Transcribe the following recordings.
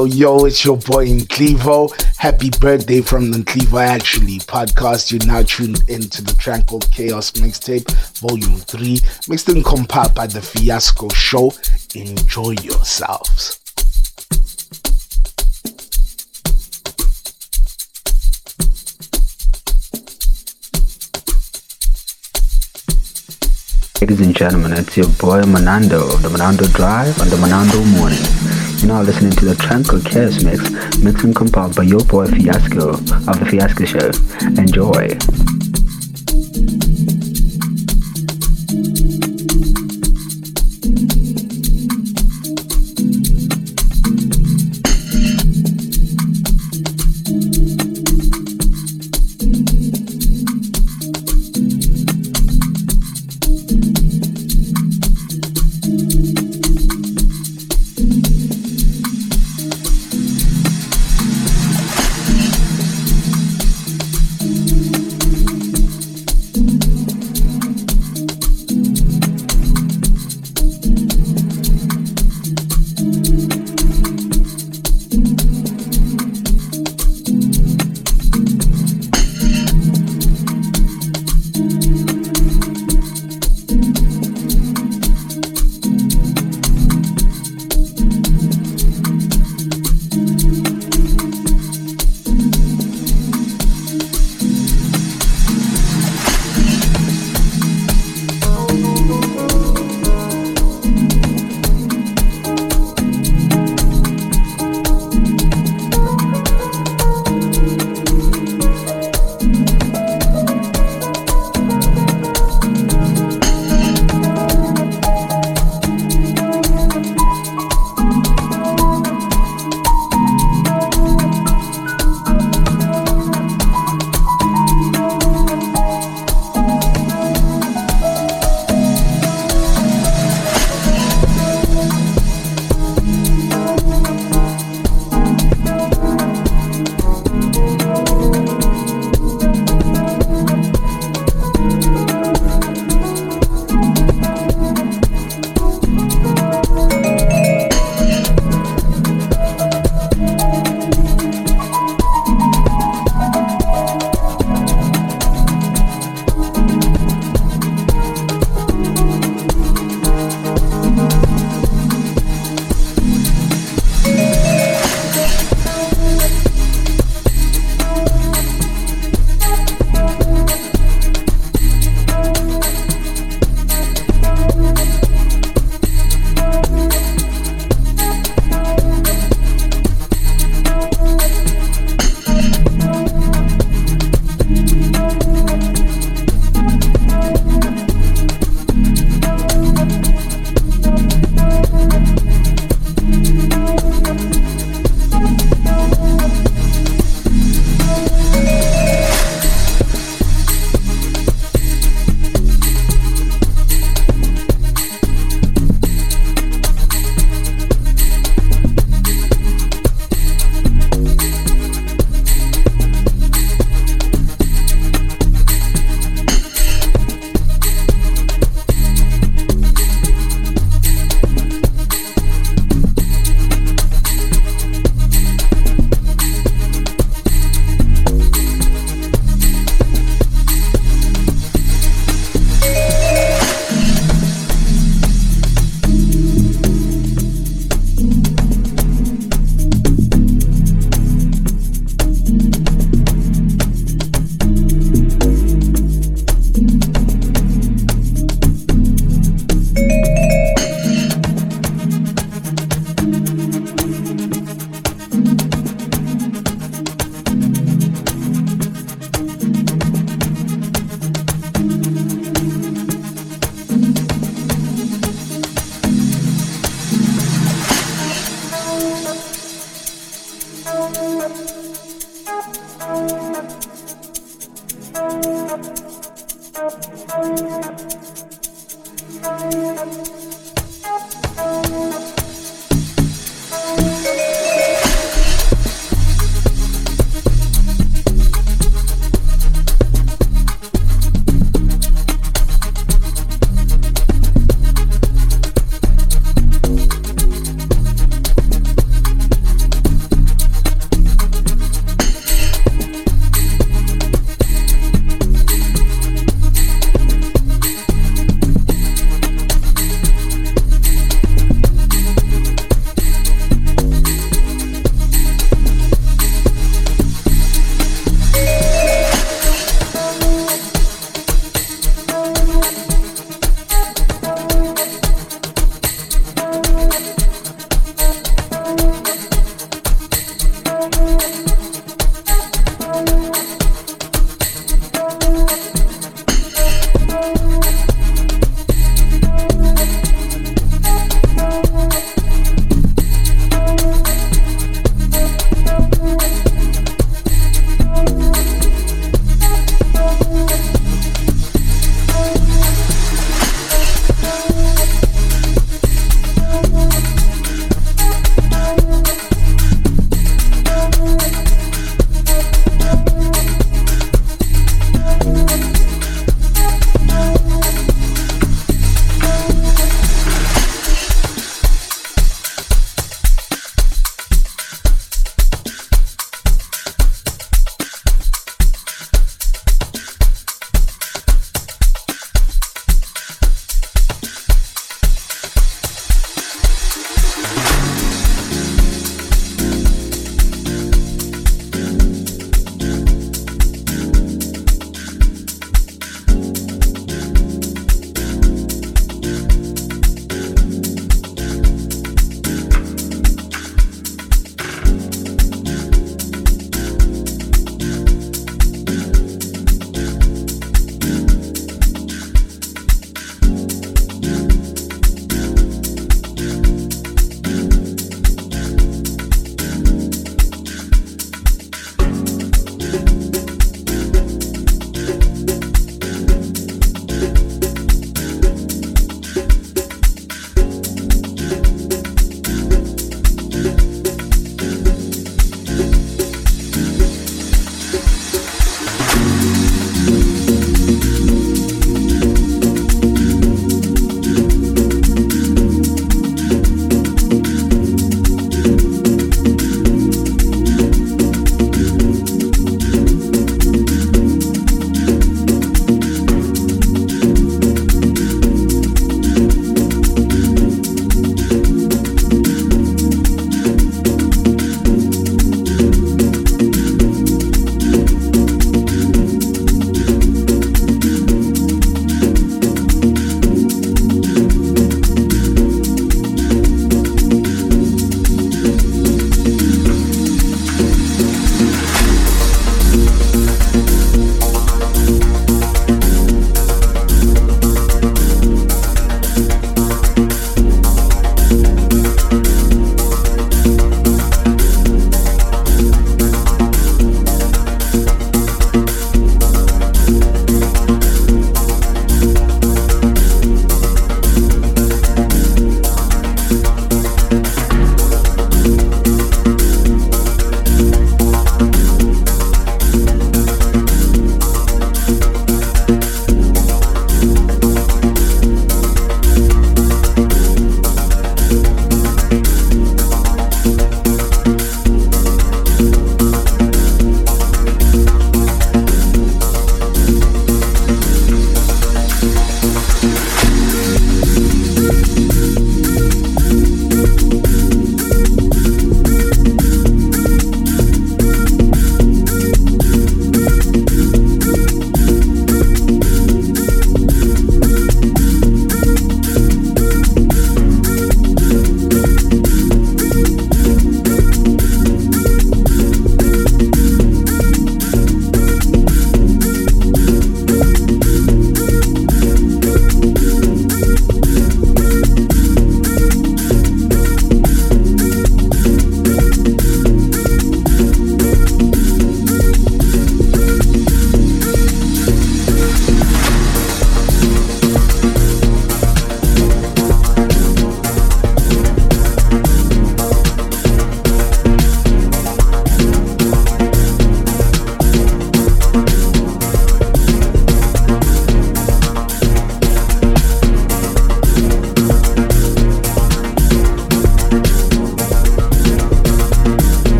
Oh, yo, it's your boy Clevo. Happy birthday from the Clevo Actually podcast. You're now tuned into the Tranquil Chaos Mixtape, Volume 3, mixed and compiled by the Fiasco Show. Enjoy yourselves. Ladies and gentlemen, it's your boy Monando of the Monando Drive on the Monando Morning. You're now listening to the Tranquil Chaos Mix, mixed and compiled by your boy Fiasco of the Fiasco Show. Enjoy.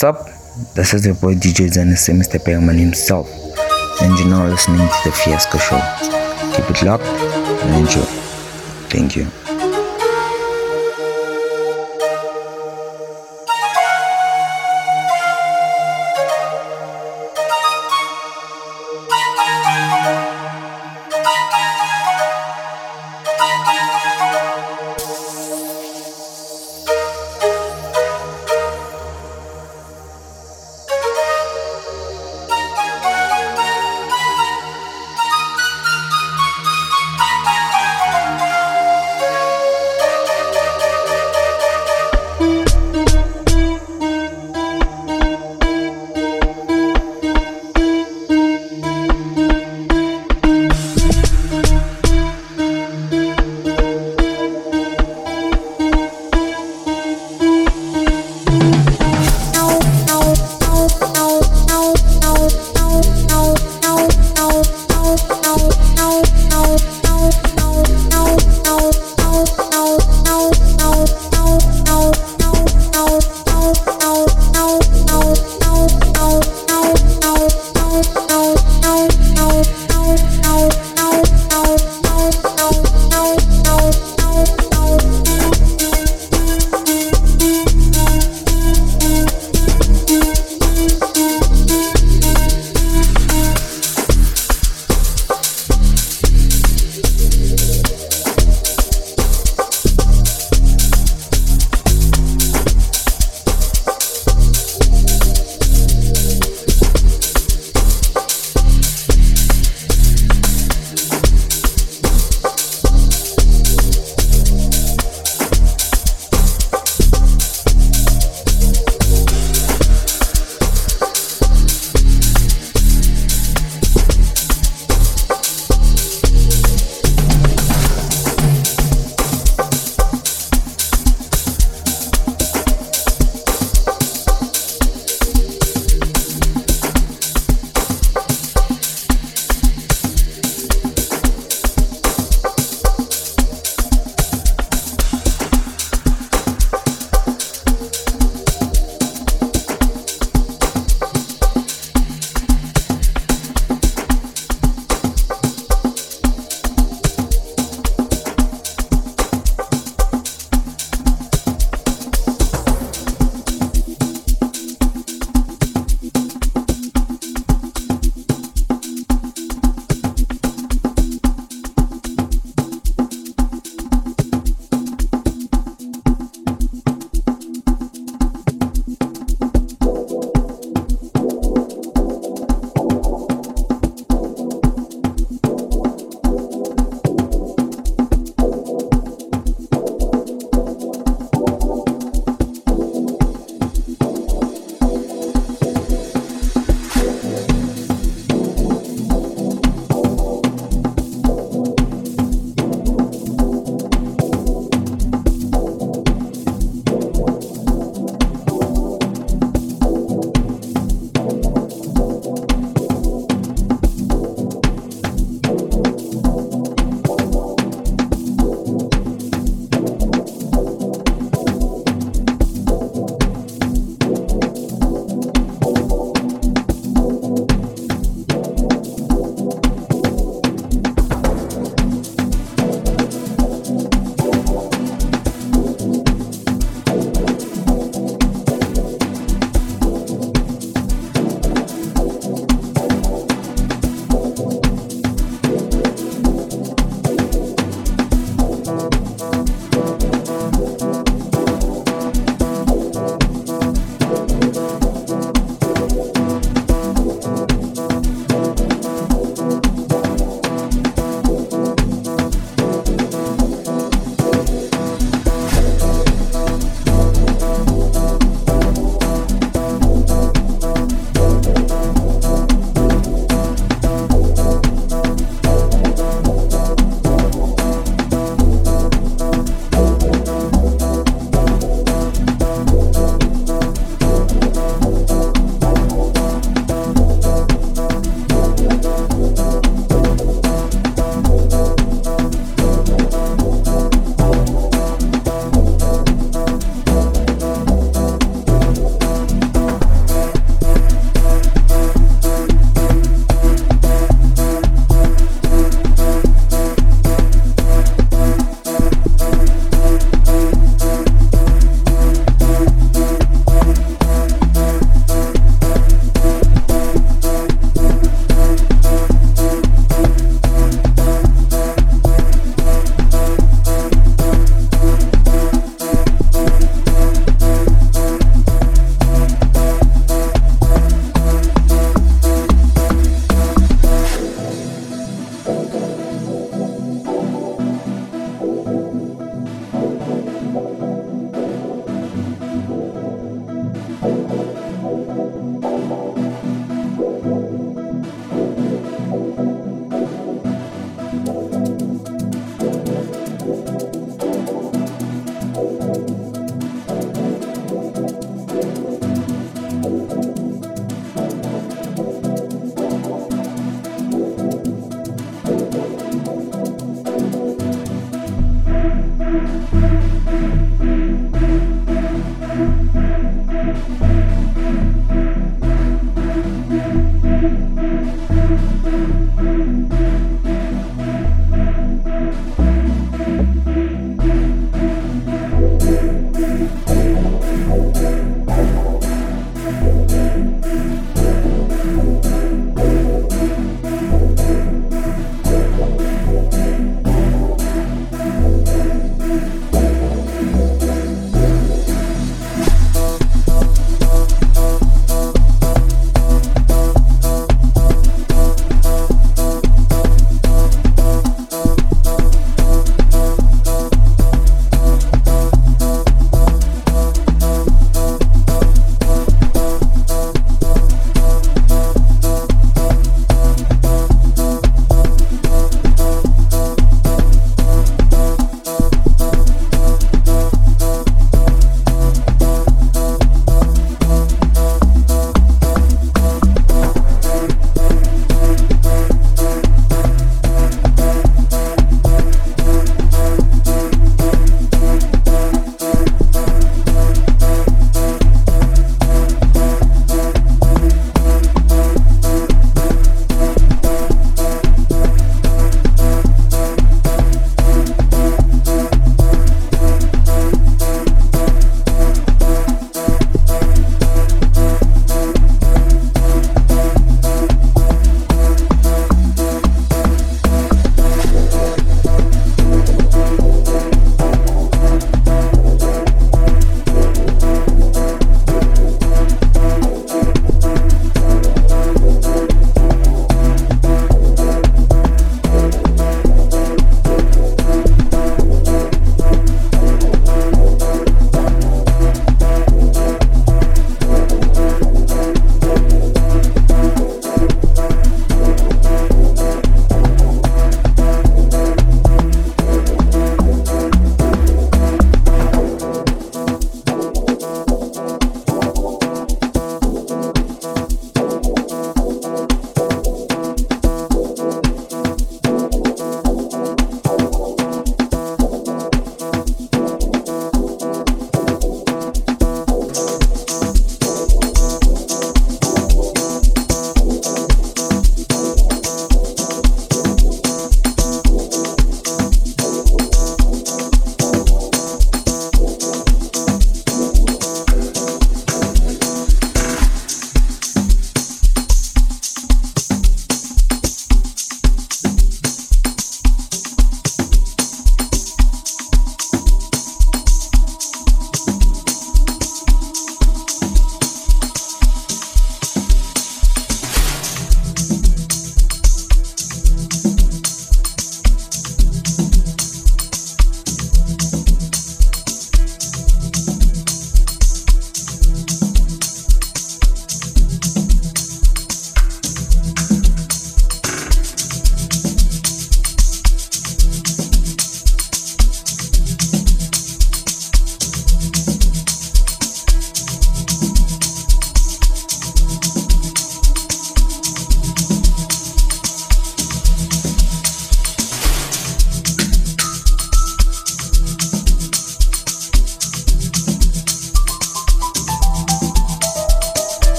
What's up? This is your boy DJ Zennis, Mr. Bergman himself, and you're now listening to the Fiasco Show. Keep it locked and enjoy. Thank you.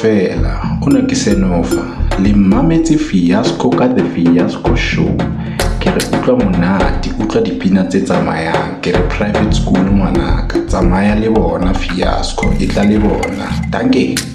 Kaofela o ne ke senofa le mmametse fiasco ka the fiasco show. Ke re utlwa monate utlwa dipina tse tsamayang. Ke re private school ngwanaka tsamaya le bona fiasco e tla le bona. Dankeng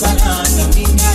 Zula,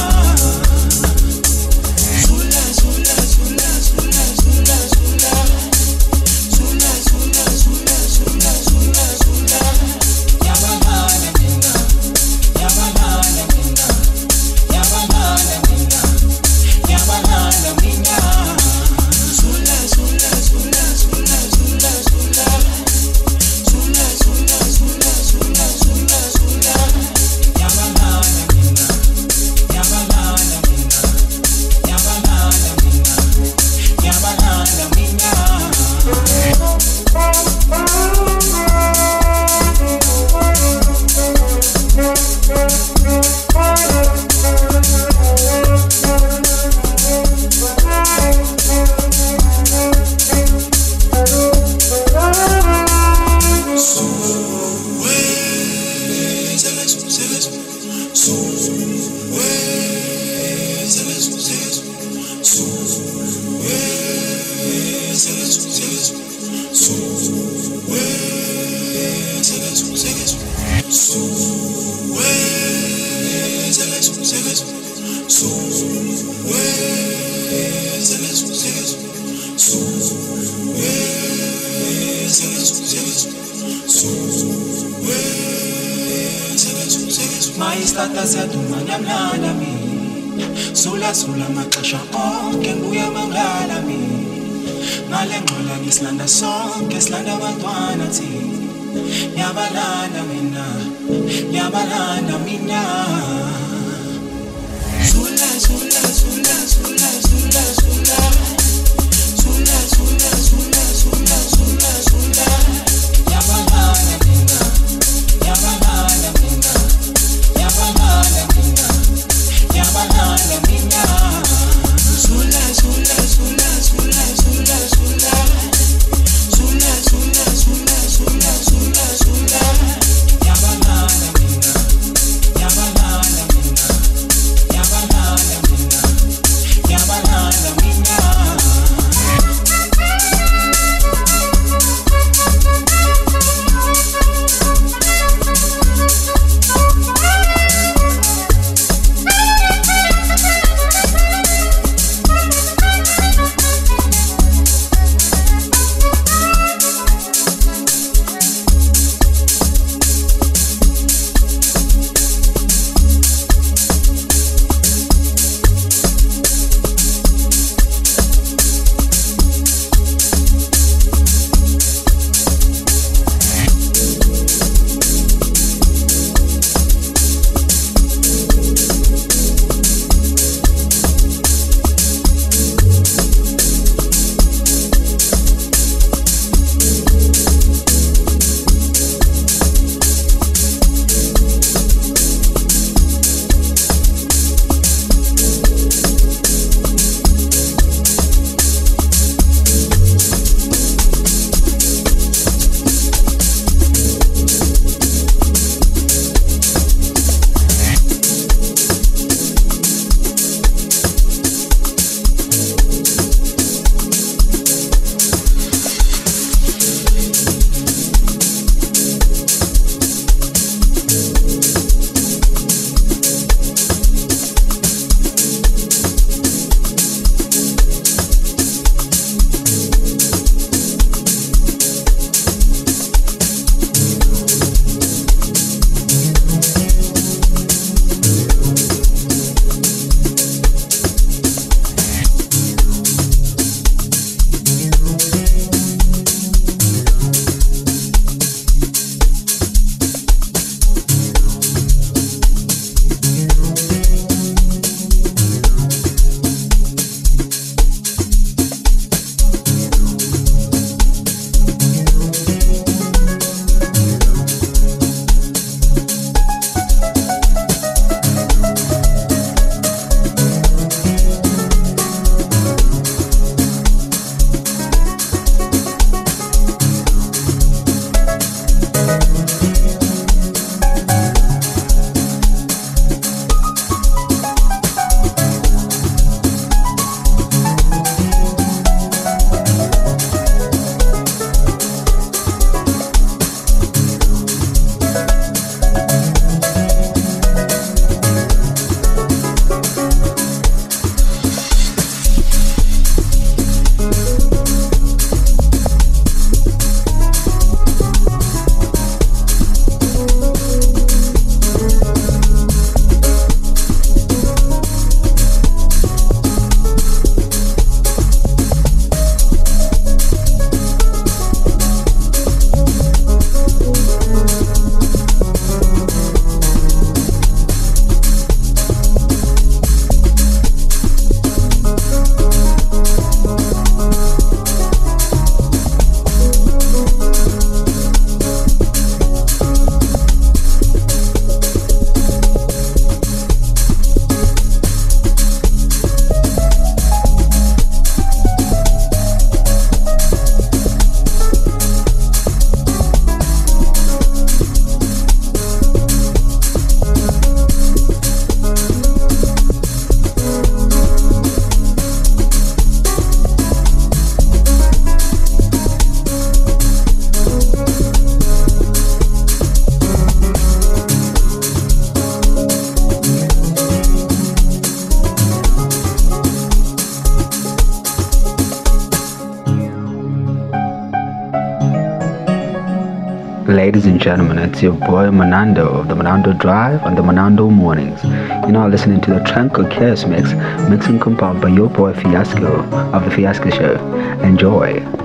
Ladies and gentlemen, it's your boy Monando of the Monando Drive on the Monando Mornings. You're now listening to the Tranquil Chaos Mix, mixing compiled by your boy Fiasco of the Fiasco Show. Enjoy.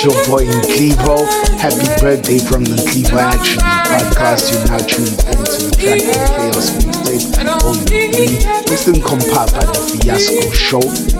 it's your boy in Clevo. Happy birthday from the Clevo Action podcast. You're now tuned into the Tranquil Chaos Mixtape Volume 3. Listen compiled by the Fiasco Show.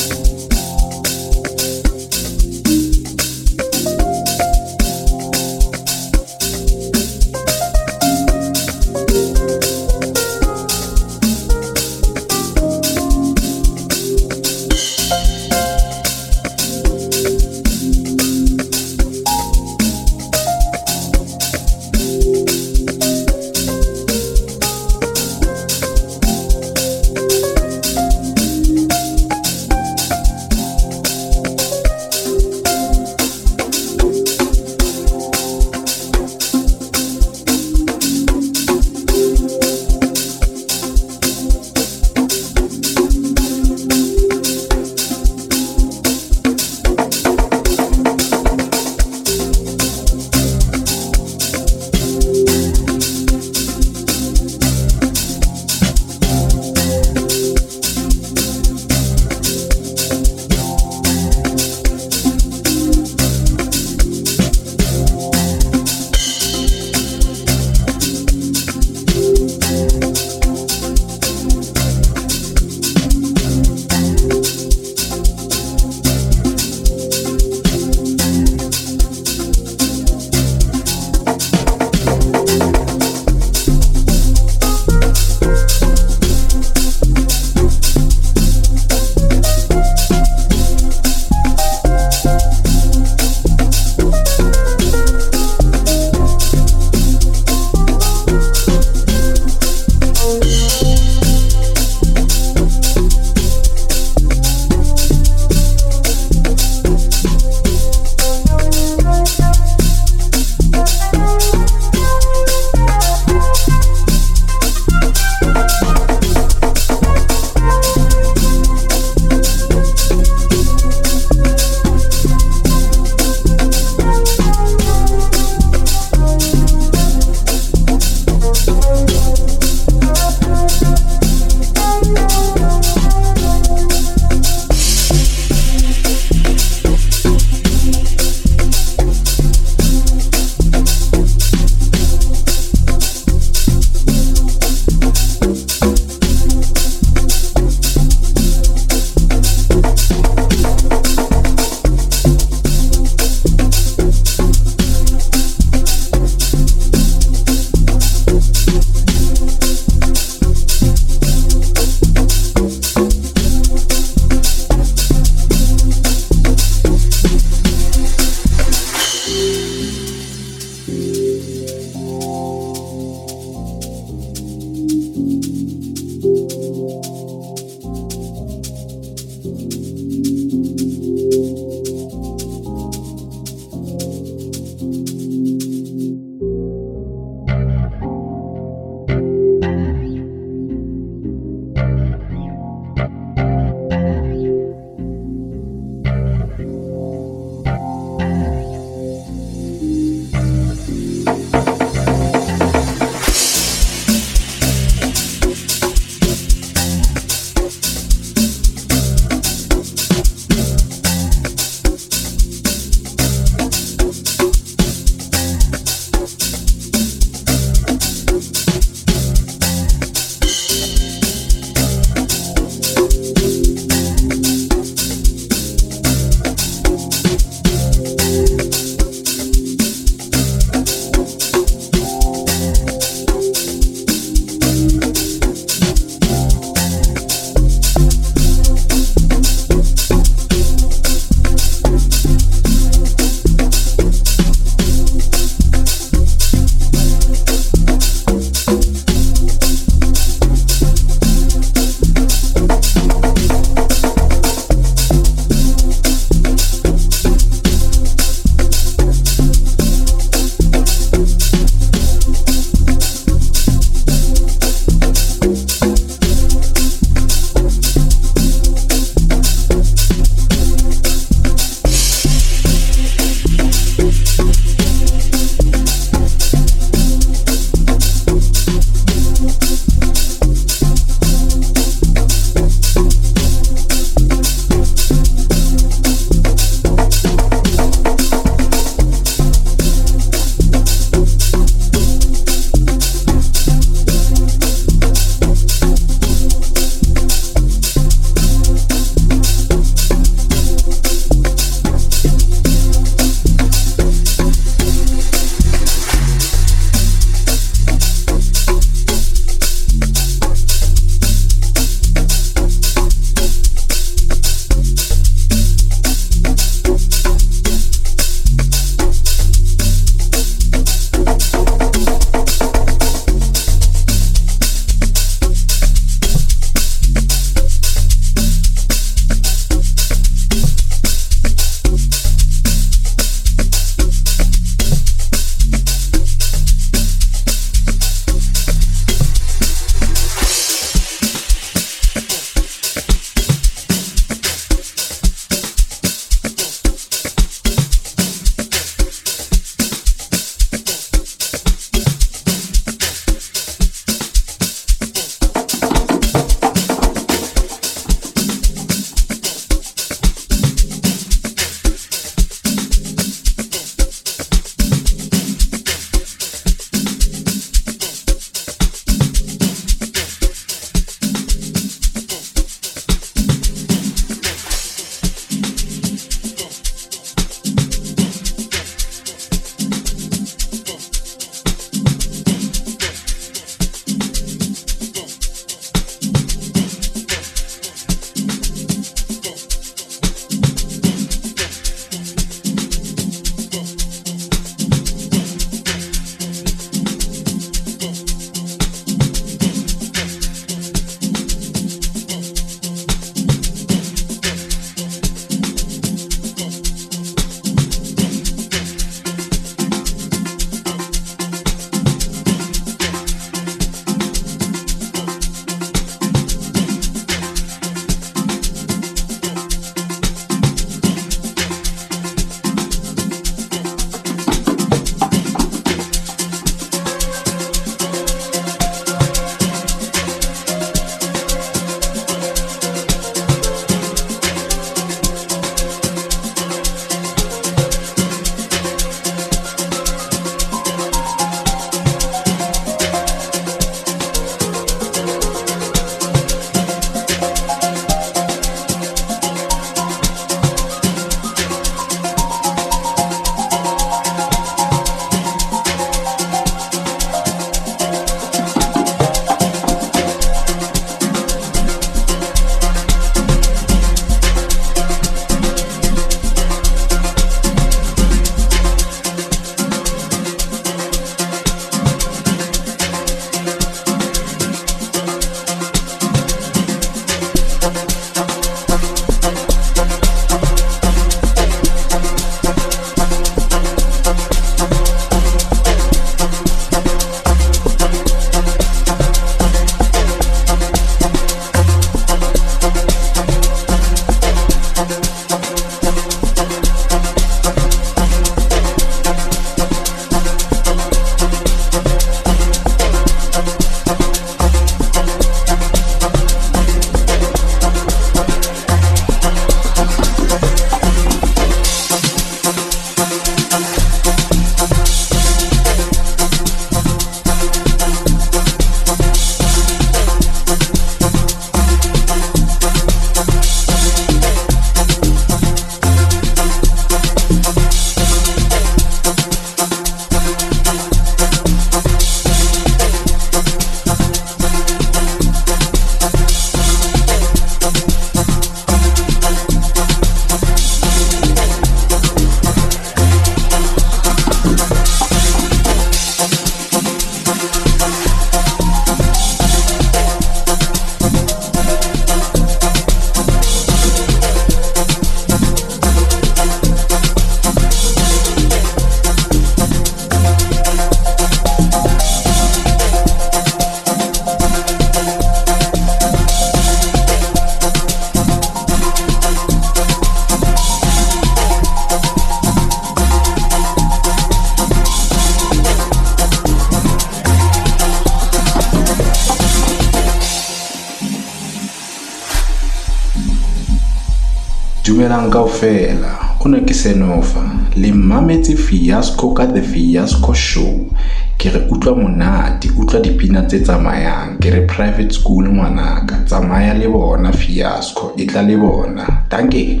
Fiasco ka the fiasco show. Ke re utlwa monate utlwa dipina tse tsamayang. Ke re private school ngwanaka tsamaya le bona fiasco e tla le bona. Danke